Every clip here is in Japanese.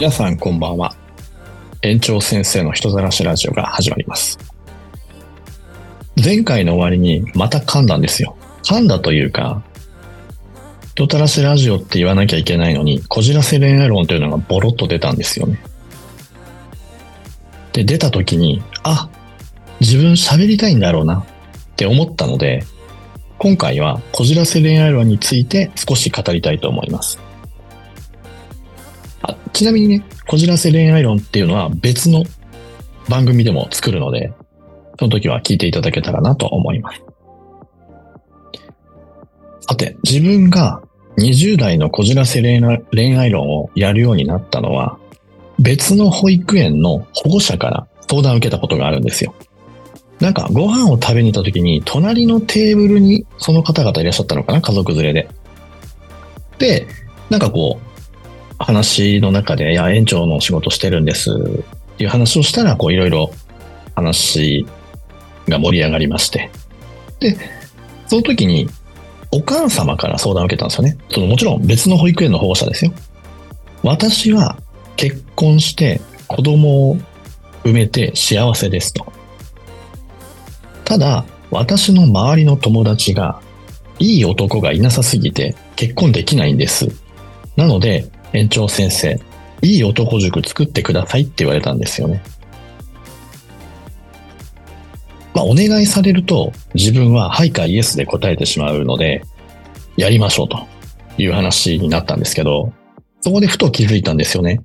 皆さんこんばんは。園長先生の人ざらしラジオが始まります。前回の終わりにまた噛んだんですよ。噛んだというか、人たらしラジオって言わなきゃいけないのに、こじらせ恋愛論というのがボロッと出たんですよね。で、出た時に、あ、自分喋りたいんだろうなって思ったので、今回はこじらせ恋愛論について少し語りたいと思います。ちなみにね、こじらせ恋愛論っていうのは別の番組でも作るので、その時は聞いていただけたらなと思います。さて、自分が20代のこじらせ恋愛論をやるようになったのは、別の保育園の保護者から相談を受けたことがあるんですよ。なんかご飯を食べに行った時に、隣のテーブルにその方々いらっしゃったのかな家族連れで。で、なんかこう、話の中で、いや、園長の仕事してるんですっていう話をしたら、こういろいろ話が盛り上がりまして。で、その時に、お母様から相談を受けたんですよね。そのもちろん別の保育園の保護者ですよ。私は結婚して子供を産めて幸せですと。ただ、私の周りの友達が、いい男がいなさすぎて結婚できないんです。なので、園長先生、いい男塾作ってくださいって言われたんですよね。まあ、お願いされると、自分ははいかイエスで答えてしまうので、やりましょうという話になったんですけど、そこでふと気づいたんですよね。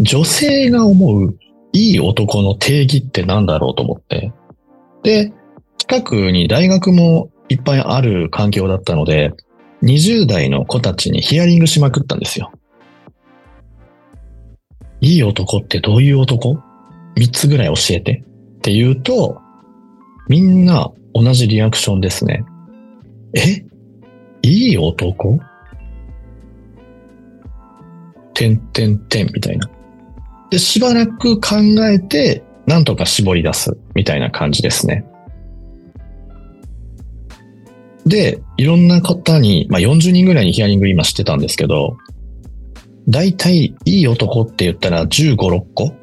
女性が思ういい男の定義って何だろうと思って。で、近くに大学もいっぱいある環境だったので、20代の子たちにヒアリングしまくったんですよ。いい男ってどういう男 ?3 つぐらい教えてって言うと、みんな同じリアクションですね。え？いい男？てんてんてんみたいな。で、しばらく考えて、なんとか絞り出すみたいな感じですね。で、いろんな方に、まあ、40人ぐらいにヒアリング今してたんですけど、大体いい男って言ったら15、6個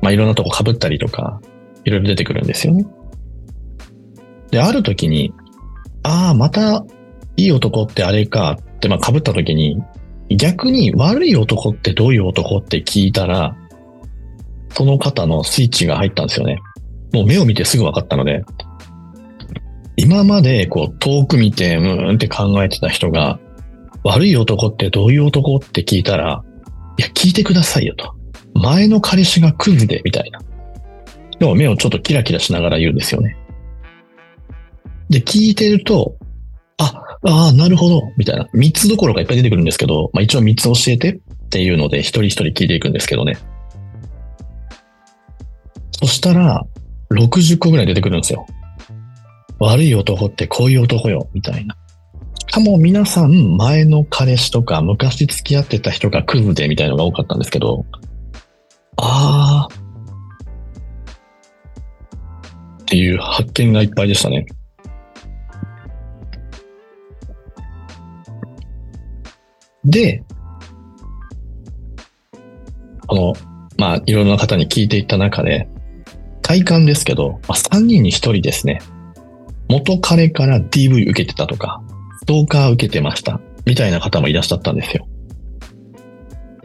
まあ、いろんなとこ被ったりとか、いろいろ出てくるんですよね。で、ある時に、ああ、またいい男ってあれかって、まあ、被った時に、逆に悪い男ってどういう男って聞いたら、その方のスイッチが入ったんですよね。もう目を見てすぐ分かったので、今までこう遠く見て、うーんって考えてた人が、悪い男ってどういう男って聞いたら、いや、聞いてくださいよと。前の彼氏がクズで、みたいな。でも目をちょっとキラキラしながら言うんですよね。で、聞いてると、あ、ああ、なるほど、みたいな。三つどころかいっぱい出てくるんですけど、まあ一応三つ教えてっていうので、一人一人聞いていくんですけどね。そしたら、60個ぐらい出てくるんですよ。悪い男ってこういう男よ、みたいな。しかも皆さん、前の彼氏とか昔付き合ってた人がクズでみたいのが多かったんですけど、あー。っていう発見がいっぱいでしたね。で、この、まあ、いろんな方に聞いていった中で、体感ですけど、まあ、3人に1人ですね、元彼から DV 受けてたとか、トーカー受けてました、みたいな方もいらっしゃったんですよ。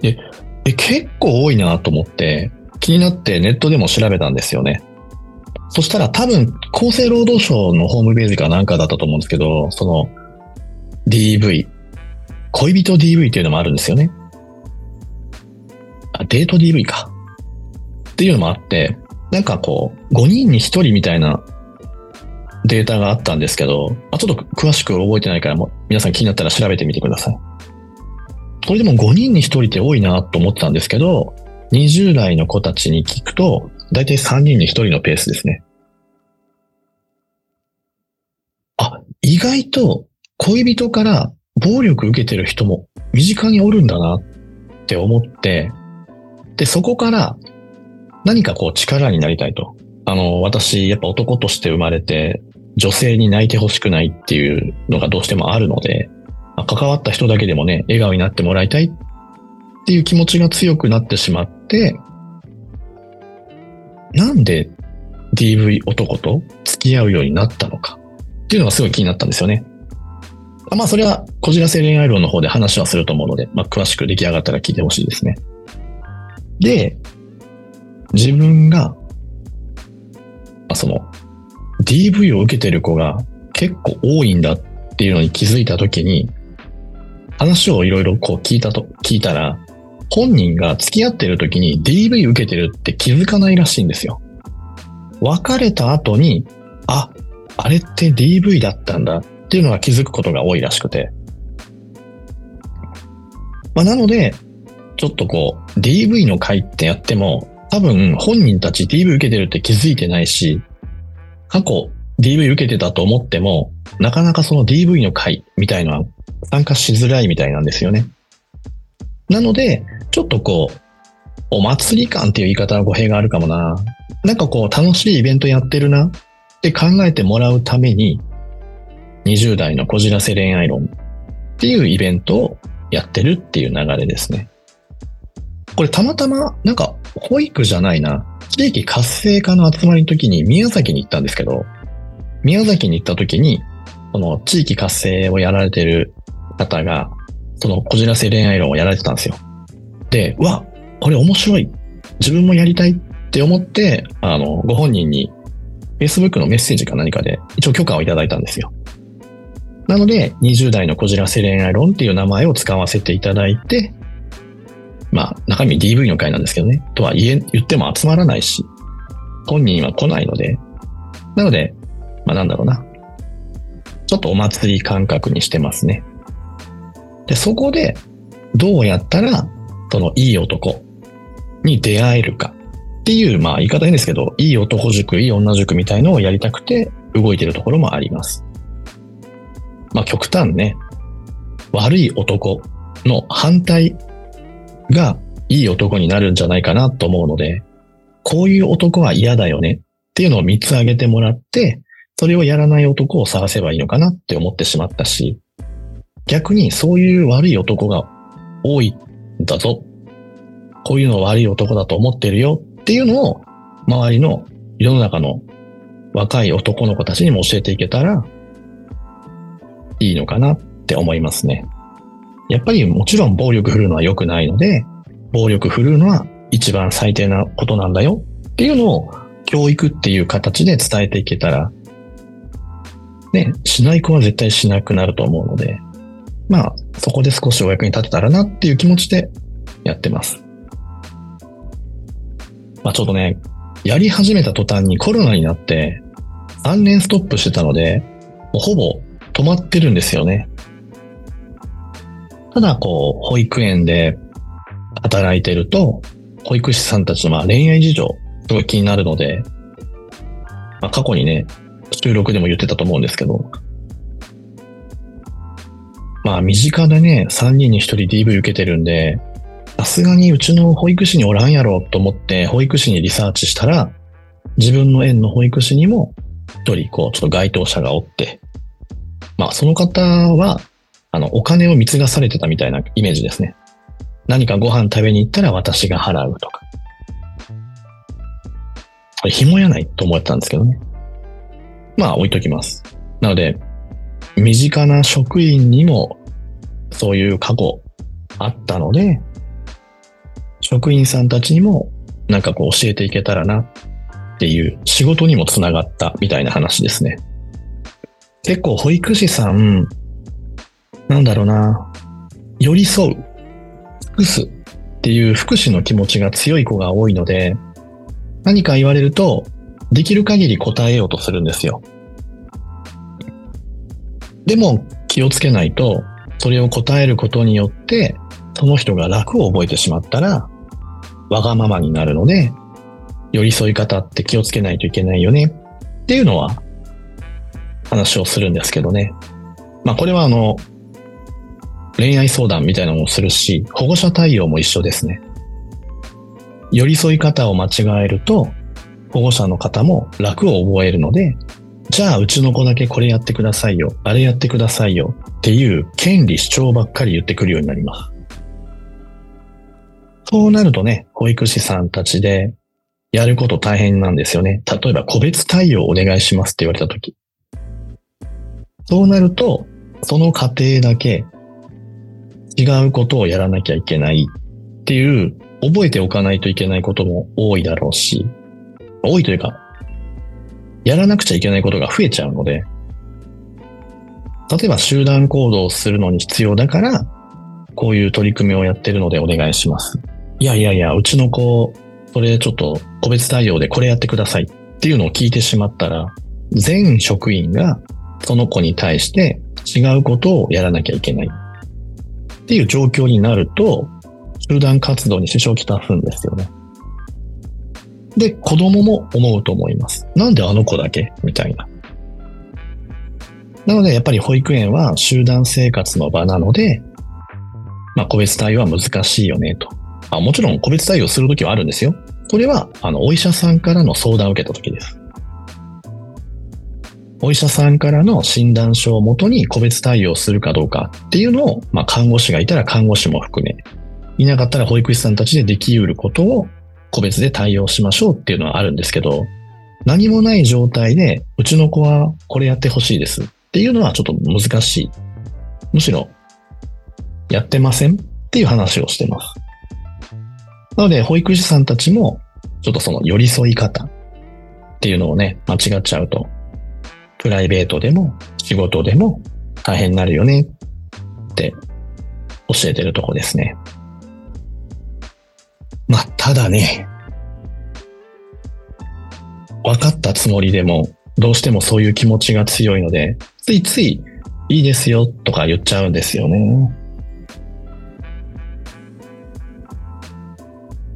で、え結構多いなと思って、気になってネットでも調べたんですよね。そしたら多分、厚生労働省のホームページかなんかだったと思うんですけど、その DV、恋人 DV っていうのもあるんですよね。あ、デート DV か。っていうのもあって、なんかこう、5人に1人みたいなデータがあったんですけど、あちょっと詳しく覚えてないから、もう皆さん気になったら調べてみてください。それでも5人に1人って多いなと思ってたんですけど、20代の子たちに聞くと、だいたい3人に1人のペースですね。あ、意外と恋人から暴力受けてる人も身近におるんだなって思って、で、そこから何かこう力になりたいと。あの、私、やっぱ男として生まれて、女性に泣いてほしくないっていうのがどうしてもあるので、関わった人だけでもね、笑顔になってもらいたいっていう気持ちが強くなってしまって、なんで DV 男と付き合うようになったのかっていうのがすごい気になったんですよね。まあ、それは、こじらせ恋愛論の方で話はすると思うので、まあ、詳しく出来上がったら聞いてほしいですね。で、自分が、まあ、その、DV を受けてる子が結構多いんだっていうのに気づいたときに、話をいろいろこう聞いたと、聞いたら、本人が付き合ってる時に DV 受けてるって気づかないらしいんですよ。別れた後に、あ、あれって DV だったんだっていうのが気づくことが多いらしくて。まあ、なので、ちょっとこう、DV の会ってやっても、多分本人たち DV 受けてるって気づいてないし、過去 DV 受けてたと思っても、なかなかその DV の会みたいのは参加しづらいみたいなんですよね。なので、ちょっとこう、お祭り感っていう言い方は語弊があるかもな。なんかこう、楽しいイベントやってるなって考えてもらうために、20代のこじらせ恋愛論っていうイベントをやってるっていう流れですね。これたまたま、なんか、保育じゃないな。地域活性化の集まりの時に宮崎に行ったんですけど、宮崎に行った時に、その地域活性をやられてる方が、そのこじらせ恋愛論をやられてたんですよ。で、わ、これ面白い。自分もやりたいって思って、あの、ご本人に Facebook のメッセージか何かで一応許可をいただいたんですよ。なので、20代のこじらせ恋愛論っていう名前を使わせていただいて、まあ、中身 DV の回なんですけどね。とは言え、言っても集まらないし、本人は来ないので、なので、まあなんだろうな。ちょっとお祭り感覚にしてますね。で、そこで、どうやったら、そのいい男に出会えるかっていう、まあ言い方変ですけど、いい男塾、いい女塾みたいのをやりたくて動いてるところもあります。まあ極端ね、悪い男の反対がいい男になるんじゃないかなと思うので、こういう男は嫌だよねっていうのを3つ挙げてもらって、それをやらない男を探せばいいのかなって思ってしまったし、逆にそういう悪い男が多いんだぞ。こういうの悪い男だと思ってるよっていうのを周りの世の中の若い男の子たちにも教えていけたらいいのかなって思いますね。やっぱりもちろん暴力振るうのは良くないので、暴力振るうのは一番最低なことなんだよっていうのを教育っていう形で伝えていけたら、ね、しない子は絶対しなくなると思うので、まあ、そこで少しお役に立てたらなっていう気持ちでやってます。まあちょっとね、やり始めた途端にコロナになって3年ストップしてたので、もうほぼ止まってるんですよね。ただ、こう、保育園で働いてると、保育士さんたちのまあ恋愛事情、すごい気になるので、まあ、過去にね、収録でも言ってたと思うんですけど、まあ、身近でね、3人に1人 DV 受けてるんで、さすがにうちの保育士におらんやろと思って、保育士にリサーチしたら、自分の園の保育士にも、1人、こう、ちょっと該当者がおって、まあ、その方は、あの、お金を貢がされてたみたいなイメージですね。何かご飯食べに行ったら私が払うとか。これ紐やないと思ってたんですけどね。まあ置いときます。なので、身近な職員にもそういう過去あったので、職員さんたちにもなんかこう教えていけたらなっていう仕事にもつながったみたいな話ですね。結構保育士さん、なんだろうな、寄り添う、尽くすっていう福祉の気持ちが強い子が多いので、何か言われると、できる限り答えようとするんですよ。でも気をつけないと、それを答えることによって、その人が楽を覚えてしまったら、わがままになるので、寄り添い方って気をつけないといけないよねっていうのは話をするんですけどね。まあこれはあの、恋愛相談みたいなのもするし、保護者対応も一緒ですね。寄り添い方を間違えると、保護者の方も楽を覚えるので、じゃあうちの子だけこれやってくださいよ、あれやってくださいよっていう権利主張ばっかり言ってくるようになります。そうなるとね、保育士さんたちでやること大変なんですよね。例えば個別対応お願いしますって言われたとき。そうなると、その過程だけ違うことをやらなきゃいけないっていう、覚えておかないといけないことも多いだろうし、多いというか、やらなくちゃいけないことが増えちゃうので、例えば集団行動をするのに必要だから、こういう取り組みをやってるのでお願いします。いやいやいや、うちの子、それちょっと個別対応でこれやってくださいっていうのを聞いてしまったら、全職員がその子に対して違うことをやらなきゃいけないっていう状況になると、集団活動に支障をきたすんですよね。で、子供も思うと思います。なんであの子だけみたいな。なので、やっぱり保育園は集団生活の場なので、まあ、個別対応は難しいよね、と。あもちろん、個別対応するときはあるんですよ。それは、あの、お医者さんからの相談を受けたときです。お医者さんからの診断書をもとに個別対応するかどうかっていうのを、まあ、看護師がいたら看護師も含め、いなかったら保育士さんたちでできうることを個別で対応しましょうっていうのはあるんですけど、何もない状態で、うちの子はこれやってほしいですっていうのはちょっと難しい。むしろ、やってませんっていう話をしてます。なので、保育士さんたちも、ちょっとその寄り添い方っていうのをね、間違っちゃうと、プライベートでも仕事でも大変になるよねって教えてるとこですね。まあ、ただね、分かったつもりでも、どうしてもそういう気持ちが強いので、ついついいいですよとか言っちゃうんですよね。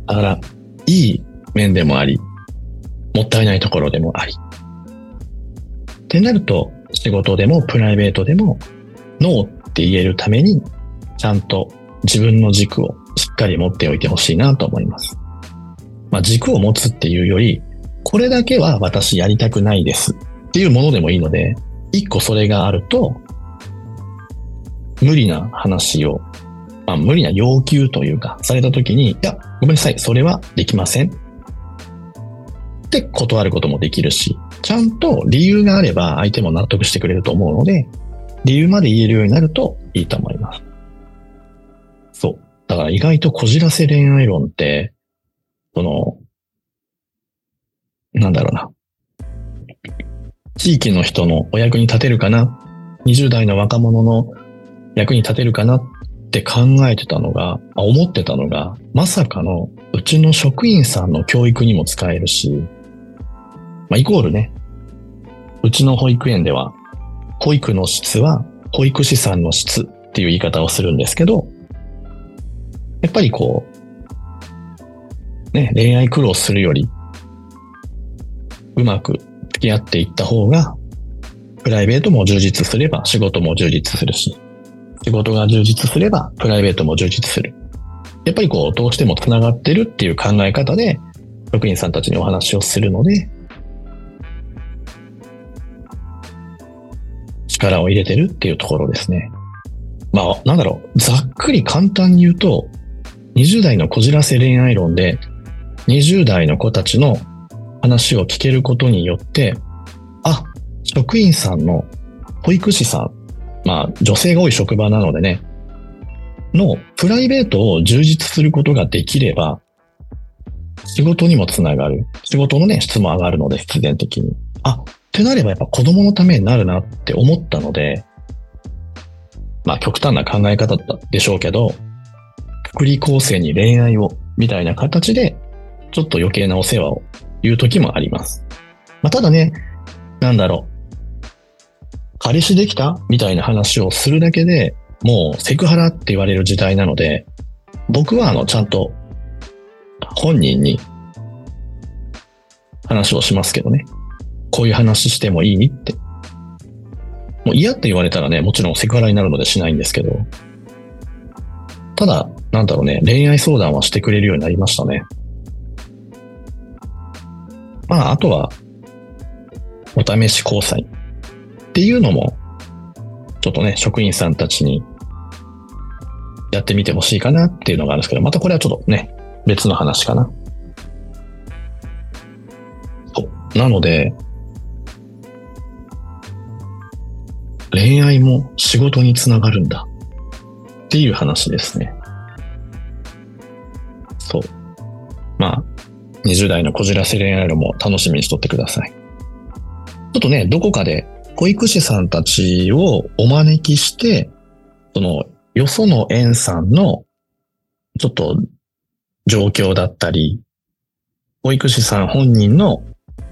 だから、いい面でもあり、もったいないところでもあり。ってなると、仕事でもプライベートでも、ノーって言えるために、ちゃんと自分の軸をしっかり持っておいてほしいなと思います。まあ、軸を持つっていうより、これだけは私やりたくないですっていうものでもいいので、一個それがあると、無理な話を、まあ、無理な要求というか、されたときに、いや、ごめんなさい、それはできません。って断ることもできるし、ちゃんと理由があれば相手も納得してくれると思うので、理由まで言えるようになるといいと思います。そう。だから意外とこじらせ恋愛論って、その、なんだろうな。地域の人のお役に立てるかな ?20 代の若者の役に立てるかなって考えてたのが、思ってたのが、まさかのうちの職員さんの教育にも使えるし、まあ、イコールね、うちの保育園では、保育の質は保育士さんの質っていう言い方をするんですけど、やっぱりこう、ね、恋愛苦労するより、うまく付き合っていった方が、プライベートも充実すれば仕事も充実するし、仕事が充実すればプライベートも充実する。やっぱりこう、どうしても繋がってるっていう考え方で、職員さんたちにお話をするので、力を入れてるっていうところですね。まあ、なんだろう、ざっくり簡単に言うと、20代のこじらせ恋愛論で、20代の子たちの話を聞けることによって、あ、職員さんの保育士さん、まあ女性が多い職場なのでね、のプライベートを充実することができれば、仕事にもつながる。仕事のね、質も上がるので、必然的に。あ、ってなればやっぱ子供のためになるなって思ったので、まあ極端な考え方でしょうけど、福利厚生に恋愛を、みたいな形で、ちょっと余計なお世話をいう時もあります。まあ、ただね、なんだろう。彼氏できたみたいな話をするだけでもうセクハラって言われる時代なので、僕はあの、ちゃんと本人に話をしますけどね。こういう話してもいいって。もう嫌って言われたらね、もちろんセクハラになるのでしないんですけど、ただ、なんだろうね、恋愛相談はしてくれるようになりましたね。まあ、あとは、お試し交際っていうのも、ちょっとね、職員さんたちにやってみてほしいかなっていうのがあるんですけど、またこれはちょっとね、別の話かな。なので、恋愛も仕事につながるんだ。っていう話ですね。そう。まあ、20代のこじらせ恋愛論も楽しみにしとってください。ちょっとね、どこかで保育士さんたちをお招きして、その、よその園さんの、ちょっと、状況だったり、保育士さん本人の、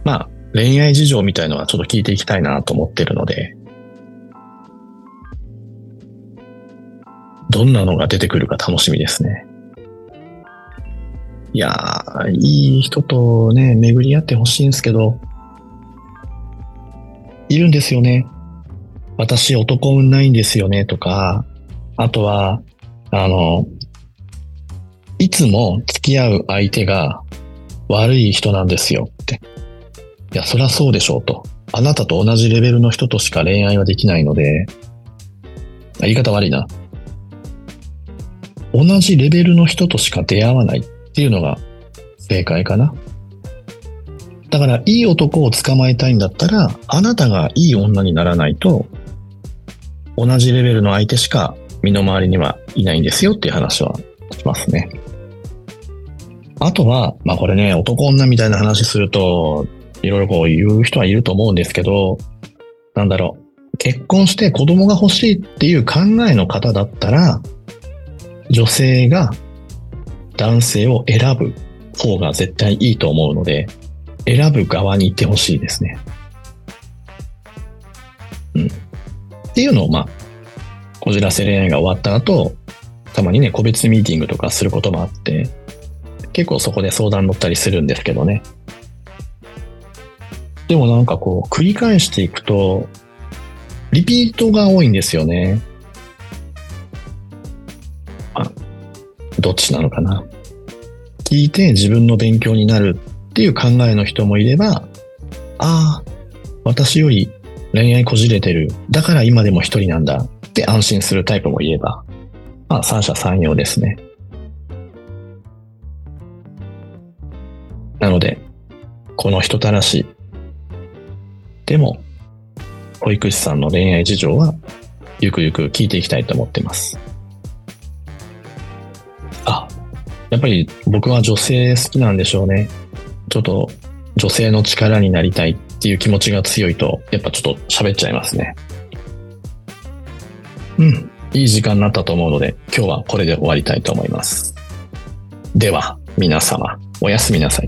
まあ、恋愛事情みたいのはちょっと聞いていきたいなと思ってるので、どんなのが出てくるか楽しみですね。いやー、いい人とね、巡り合ってほしいんですけど、いるんですよね。私男運ないんですよねとか、あとは、あの、いつも付き合う相手が悪い人なんですよって。いや、そりゃそうでしょうと。あなたと同じレベルの人としか恋愛はできないので、言い方悪いな。同じレベルの人としか出会わないっていうのが正解かな。だから、いい男を捕まえたいんだったら、あなたがいい女にならないと、同じレベルの相手しか身の回りにはいないんですよっていう話はしますね。あとは、まあこれね、男女みたいな話すると、いろいろこう言う人はいると思うんですけど、なんだろう。結婚して子供が欲しいっていう考えの方だったら、女性が男性を選ぶ方が絶対いいと思うので、選ぶ側にいてほしいですね。うん。っていうのを、まあ、こじらせ恋愛が終わった後、たまにね、個別ミーティングとかすることもあって、結構そこで相談乗ったりするんですけどね。でもなんかこう、繰り返していくと、リピートが多いんですよね。どっちなのかな。聞いて自分の勉強になるっていう考えの人もいれば、ああ、私より恋愛こじれてる。だから今でも一人なんだって安心するタイプもいれば、まあ三者三様ですね。なので、この人たらし、でも、保育士さんの恋愛事情は、ゆくゆく聞いていきたいと思ってます。やっぱり僕は女性好きなんでしょうね。ちょっと女性の力になりたいっていう気持ちが強いと、やっぱちょっと喋っちゃいますね。うん。いい時間になったと思うので、今日はこれで終わりたいと思います。では、皆様、おやすみなさい。